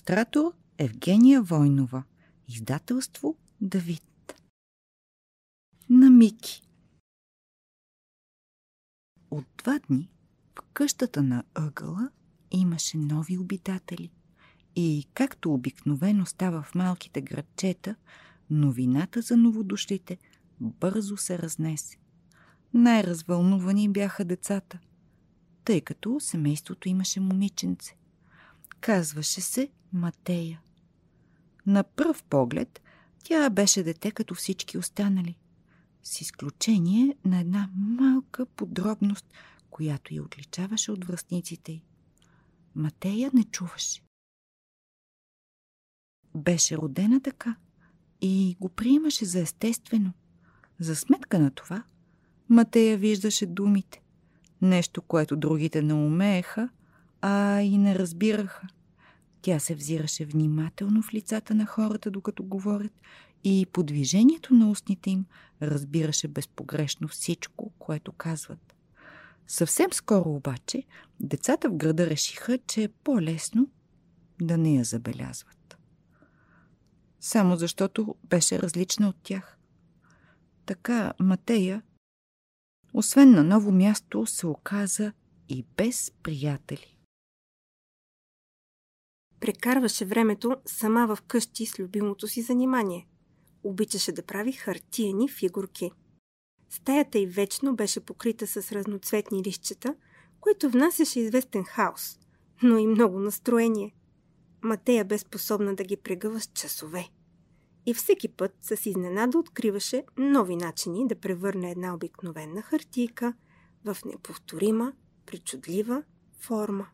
Иллюстратор Евгения Войнова. Издателство Давид. На Мики. От два дни в къщата на ъгъла имаше нови обитатели. И както обикновено става в малките градчета, новината за новодошлите бързо се разнесе. Най-развълнувани бяха децата, тъй като семейството имаше момиченце. Казваше се Матея. На пръв поглед тя беше дете като всички останали, с изключение на една малка подробност, която я отличаваше от връзниците й. Матея не чуваше. Беше родена така и го приемаше за естествено. За сметка на това, Матея виждаше думите. Нещо, което другите не умееха, а и не разбираха. Тя се взираше внимателно в лицата на хората, докато говорят, и по движението на устните им разбираше безпогрешно всичко, което казват. Съвсем скоро обаче децата в града решиха, че е по-лесно да не я забелязват. Само защото беше различна от тях. Така Матея, освен на ново място, се оказа и без приятели. Прекарваше времето сама в къщи с любимото си занимание. Обичаше да прави хартиени фигурки. Стаята й вечно беше покрита с разноцветни лищчета, което внасяше известен хаос, но и много настроение. Матея бе способна да ги прегъва с часове. И всеки път с изненада откриваше нови начини да превърне една обикновена хартийка в неповторима, причудлива форма.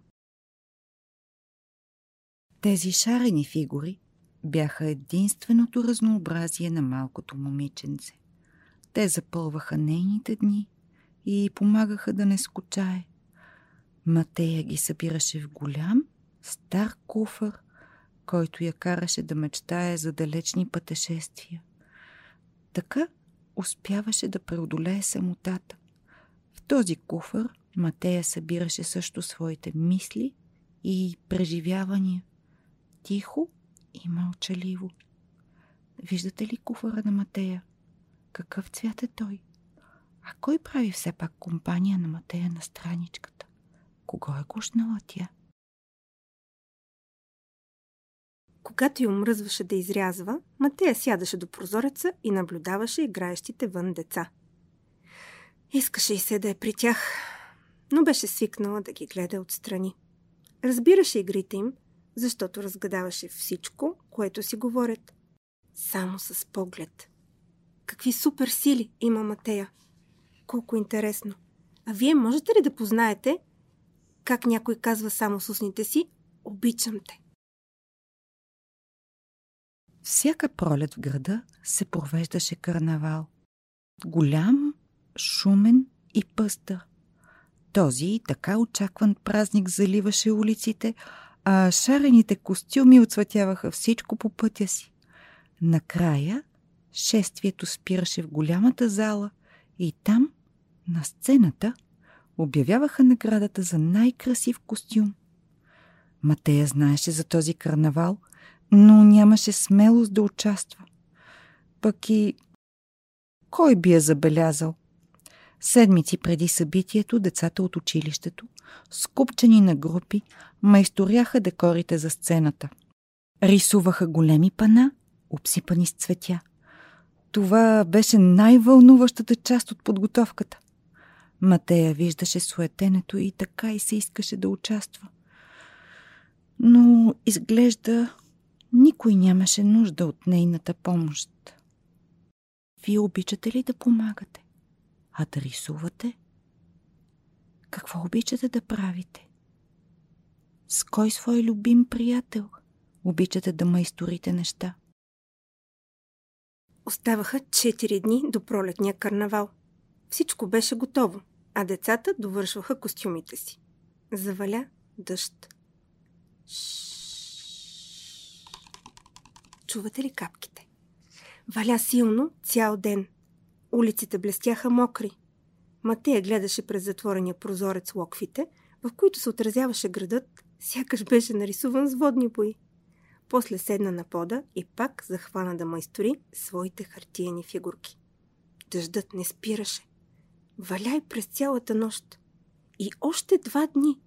Тези шарени фигури бяха единственото разнообразие на малкото момиченце. Те запълваха нейните дни и помагаха да не скучае. Матея ги събираше в голям, стар куфър, който я караше да мечтае за далечни пътешествия. Така успяваше да преодолее самотата. В този куфър Матея събираше също своите мисли и преживявания – тихо и мълчаливо. Виждате ли куфара на Матея? Какъв цвят е той? А кой прави все пак компания на Матея на страничката? Кого е гушнала тя? Когато й омръзваше да изрязва, Матея сядаше до прозореца и наблюдаваше играещите вън деца. Искаше и се да е при тях, но беше свикнала да ги гледа отстрани. Разбираше игрите им, защото разгадаваше всичко, което си говорят. Само с поглед. Какви супер сили има Матея. Колко интересно. А вие можете ли да познаете как някой казва само с устните си «Обичам те»? Всяка пролет в града се провеждаше карнавал. Голям, шумен и пъстър. Този така очакван празник заливаше улиците, а шарените костюми отсветяваха всичко по пътя си. Накрая шествието спираше в голямата зала и там, на сцената, обявяваха наградата за най-красив костюм. Матея знаеше за този карнавал, но нямаше смелост да участва. Пък и кой би я забелязал? Седмици преди събитието, децата от училището, скупчени на групи, майсторяха декорите за сцената. Рисуваха големи пана, обсипани с цветя. Това беше най-вълнуващата част от подготовката. Матея виждаше суетенето и така и се искаше да участва. Но изглежда никой нямаше нужда от нейната помощ. Вие обичате ли да помагате? А да рисувате? Какво обичате да правите? С кой свой любим приятел обичате да майсторите неща? Оставаха 4 дни до пролетния карнавал. Всичко беше готово, а децата довършваха костюмите си. Заваля дъжд. Чувате ли капките? Валя силно цял ден. Улиците блестяха мокри. Матея гледаше през затворения прозорец локвите, в които се отразяваше градът, сякаш беше нарисуван с водни бои. После седна на пода и пак захвана да майстори своите хартиени фигурки. Дъждът не спираше. Валяй през цялата нощ. И още два дни.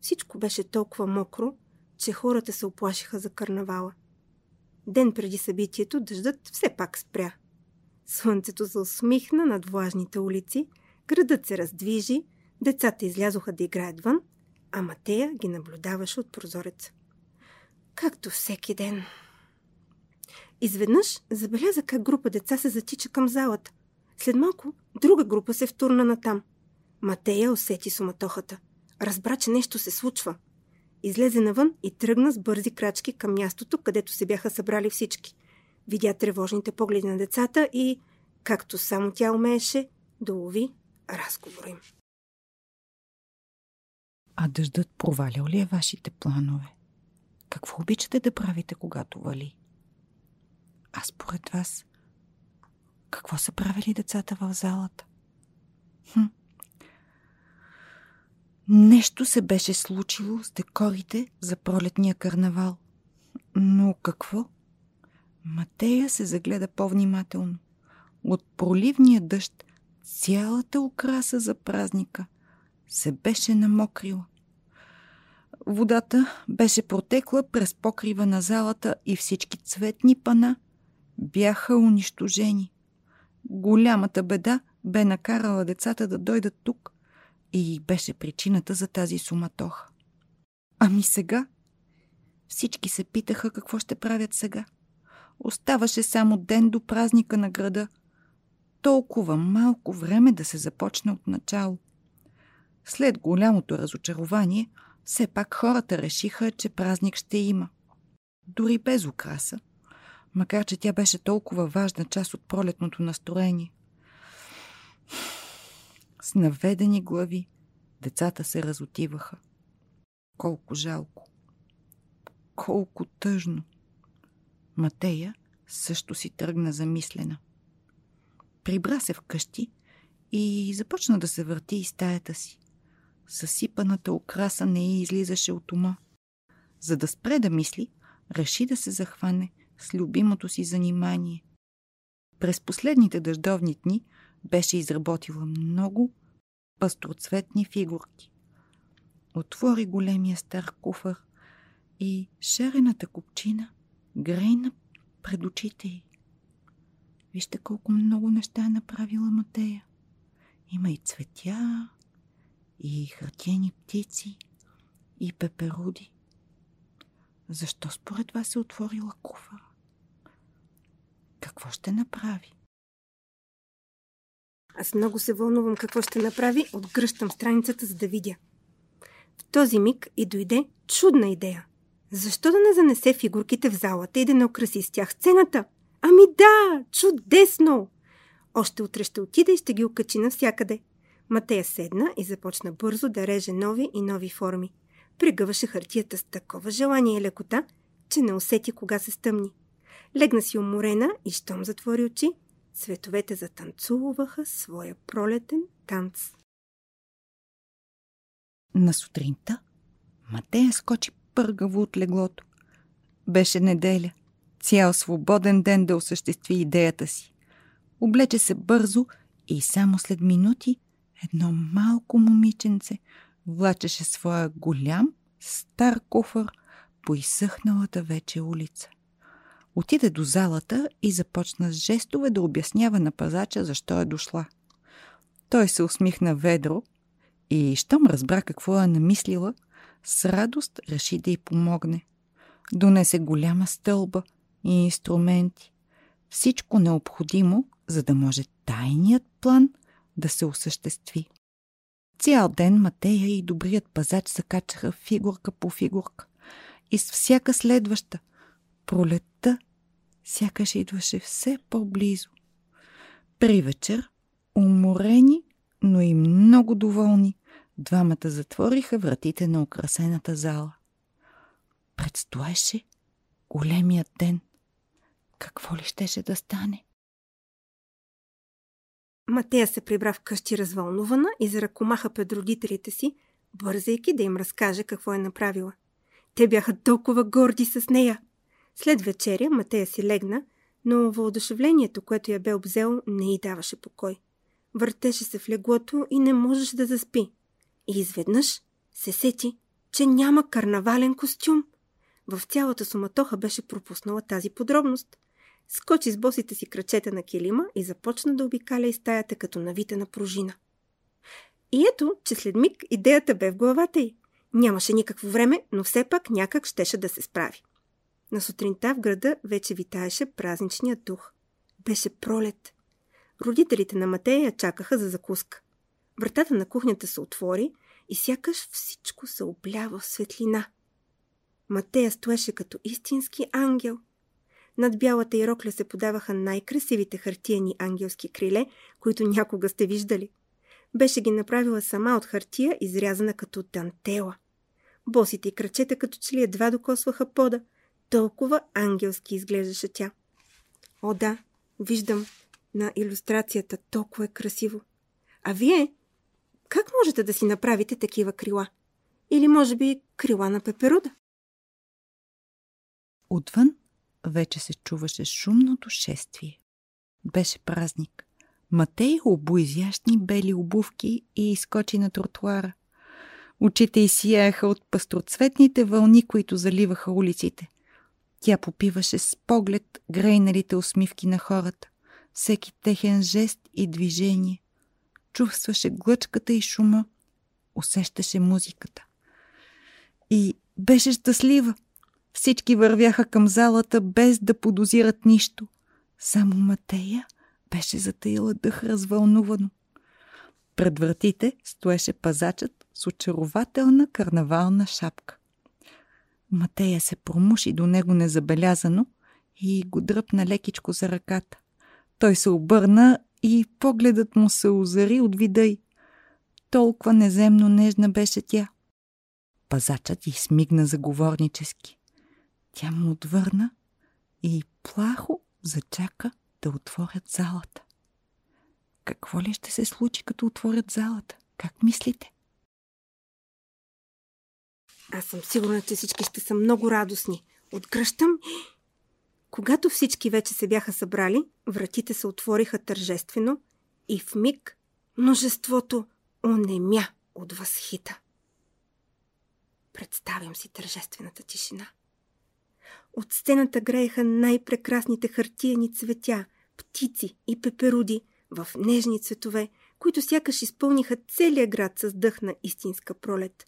Всичко беше толкова мокро, че хората се оплашиха за карнавала. Ден преди събитието дъждът все пак спря. Слънцето се усмихна над влажните улици, градът се раздвижи, децата излязоха да играят вън, а Матея ги наблюдаваше от прозореца. Както всеки ден. Изведнъж забеляза как група деца се затича към залата. След малко друга група се втурна натам. Матея усети суматохата. Разбра, че нещо се случва. Излезе навън и тръгна с бързи крачки към мястото, където се бяха събрали всички. Видя тревожните погледи на децата и, както само тя умееше, долови разговора им. А дъждът провалял ли е вашите планове? Какво обичате да правите, когато вали? А според вас, какво са правили децата в залата? Хм. Нещо се беше случило с декорите за пролетния карнавал. Но какво? Матея се загледа по-внимателно. От проливния дъжд цялата украса за празника се беше намокрила. Водата беше протекла през покрива на залата и всички цветни пана бяха унищожени. Голямата беда бе накарала децата да дойдат тук и беше причината за тази суматоха. Ами сега? Всички се питаха какво ще правят сега. Оставаше само ден до празника на града. Толкова малко време да се започне от начало. След голямото разочарование, все пак хората решиха, че празник ще има. Дори без украса, макар че тя беше толкова важна част от пролетното настроение. С наведени глави децата се разотиваха. Колко жалко. Колко тъжно. Матея също си тръгна замислена. Прибра се вкъщи и започна да се върти из стаята си. Съсипаната украса не й излизаше от ума. За да спре да мисли, реши да се захване с любимото си занимание. През последните дъждовни дни беше изработила много пастроцветни фигурки. Отвори големия стар куфър и шарената купчина грейна пред очите й. Вижте колко много неща е направила Матея. Има и цветя, и хартиени птици, и пеперуди. Защо според вас се отворила куфара? Какво ще направи? Аз много се вълнувам какво ще направи, отгръщам страницата, за да видя. В този миг и дойде чудна идея. Защо да не занесе фигурките в залата и да не украси с тях сцената? Ами да, чудесно! Още утре ще отида и ще ги окачи навсякъде. Матея седна и започна бързо да реже нови и нови форми. Пригъваше хартията с такова желание и лекота, че не усети кога се стъмни. Легна си уморена и щом затвори очи, цветовете затанцуваха своя пролетен танц. На сутринта Матея скочи пъргаво от леглото. Беше неделя, цял свободен ден да осъществи идеята си. Облече се бързо и само след минути едно малко момиченце влачеше своя голям, стар куфър по изсъхналата вече улица. Отиде до залата и започна с жестове да обяснява на пазача защо е дошла. Той се усмихна ведро и, щом разбра какво е намислила, с радост реши да й помогне. Донесе голяма стълба и инструменти. Всичко необходимо, за да може тайният план да се осъществи. Цял ден Матея и добрият пазач закачаха фигурка по фигурка. И с всяка следваща пролетта сякаш идваше все по-близо. При вечер, уморени, но и много доволни, двамата затвориха вратите на украсената зала. Предстоеше големият ден. Какво ли щеше да стане? Матея се прибра вкъщи развълнувана и заръкомаха пред родителите си, бързайки да им разкаже какво е направила. Те бяха толкова горди с нея. След вечеря Матея си легна, но въодушевлението, което я бе обзело, не й даваше покой. Въртеше се в леглото и не можеше да заспи. И изведнъж се сети, че няма карнавален костюм. В цялата суматоха беше пропуснала тази подробност. Скочи с босите си крачета на килима и започна да обикаля и стаята като навита на пружина. И ето, че след миг идеята бе в главата й. Нямаше никакво време, но все пак някак щеше да се справи. На сутринта в града вече витаеше празничният дух. Беше пролет. Родителите на Матея чакаха за закуска. Вратата на кухнята се отвори и сякаш всичко се облява в светлина. Матея стоеше като истински ангел. Над бялата и рокля се подаваха най-красивите хартияни ангелски криле, които някога сте виждали. Беше ги направила сама от хартия, изрязана като дантела. Босите и крачета като че ли едва докосваха пода. Толкова ангелски изглеждаше тя. О да, виждам на иллюстрацията. Толкова е красиво. А вие как можете да си направите такива крила? Или може би крила на пеперуда? Отвън вече се чуваше шумното шествие. Беше празник. Матей обу изящни бели обувки и изкочи на тротуара. Очите й сияеха от пастроцветните вълни, които заливаха улиците. Тя попиваше с поглед грейналите усмивки на хората, всеки техен жест и движение. Чувстваше глъчката и шума, усещаше музиката. И беше щастлива. Всички вървяха към залата без да подозират нищо. Само Матея беше затаила дъх развълнувано. Пред вратите стоеше пазачът с очарователна карнавална шапка. Матея се промуши до него незабелязано и го дръпна лекичко за ръката. Той се обърна и погледът му се озари от вида й. Толкова неземно нежна беше тя. Пазачът й смигна заговорнически. Тя му отвърна и плахо зачака да отворят залата. Какво ли ще се случи, като отворят залата? Как мислите? Аз съм сигурна, че всички ще са много радостни. Отгръщам. Когато всички вече се бяха събрали, вратите се отвориха тържествено и в миг множеството онемя от възхита. Представям си тържествената тишина. От сцената грееха най-прекрасните хартияни цветя, птици и пеперуди в нежни цветове, които сякаш изпълниха целия град с дъх на истинска пролет.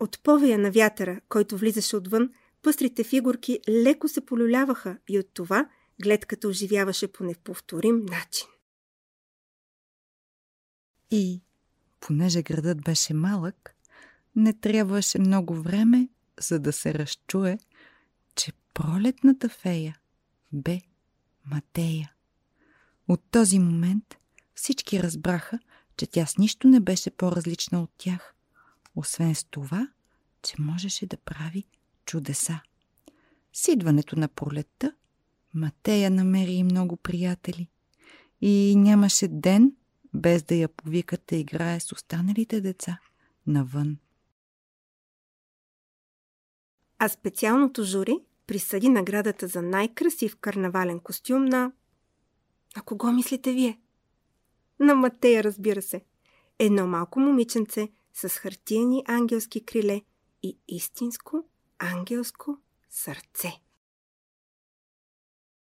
От повея на вятъра, който влизаше отвън, пъстрите фигурки леко се полюляваха и от това гледката оживяваше по неповторим начин. И, понеже градът беше малък, не трябваше много време, за да се разчуе, че пролетната фея бе Матея. От този момент всички разбраха, че тя с нищо не беше по-различна от тях, освен с това, че можеше да прави чудеса. С идването на пролетта, Матея намери и много приятели. И нямаше ден, без да я повикат да играе с останалите деца навън. А специалното жури присъди наградата за най-красив карнавален костюм на... На кого мислите вие? На Матея, разбира се. Едно малко момиченце с хартияни ангелски криле и истинско ангелско сърце.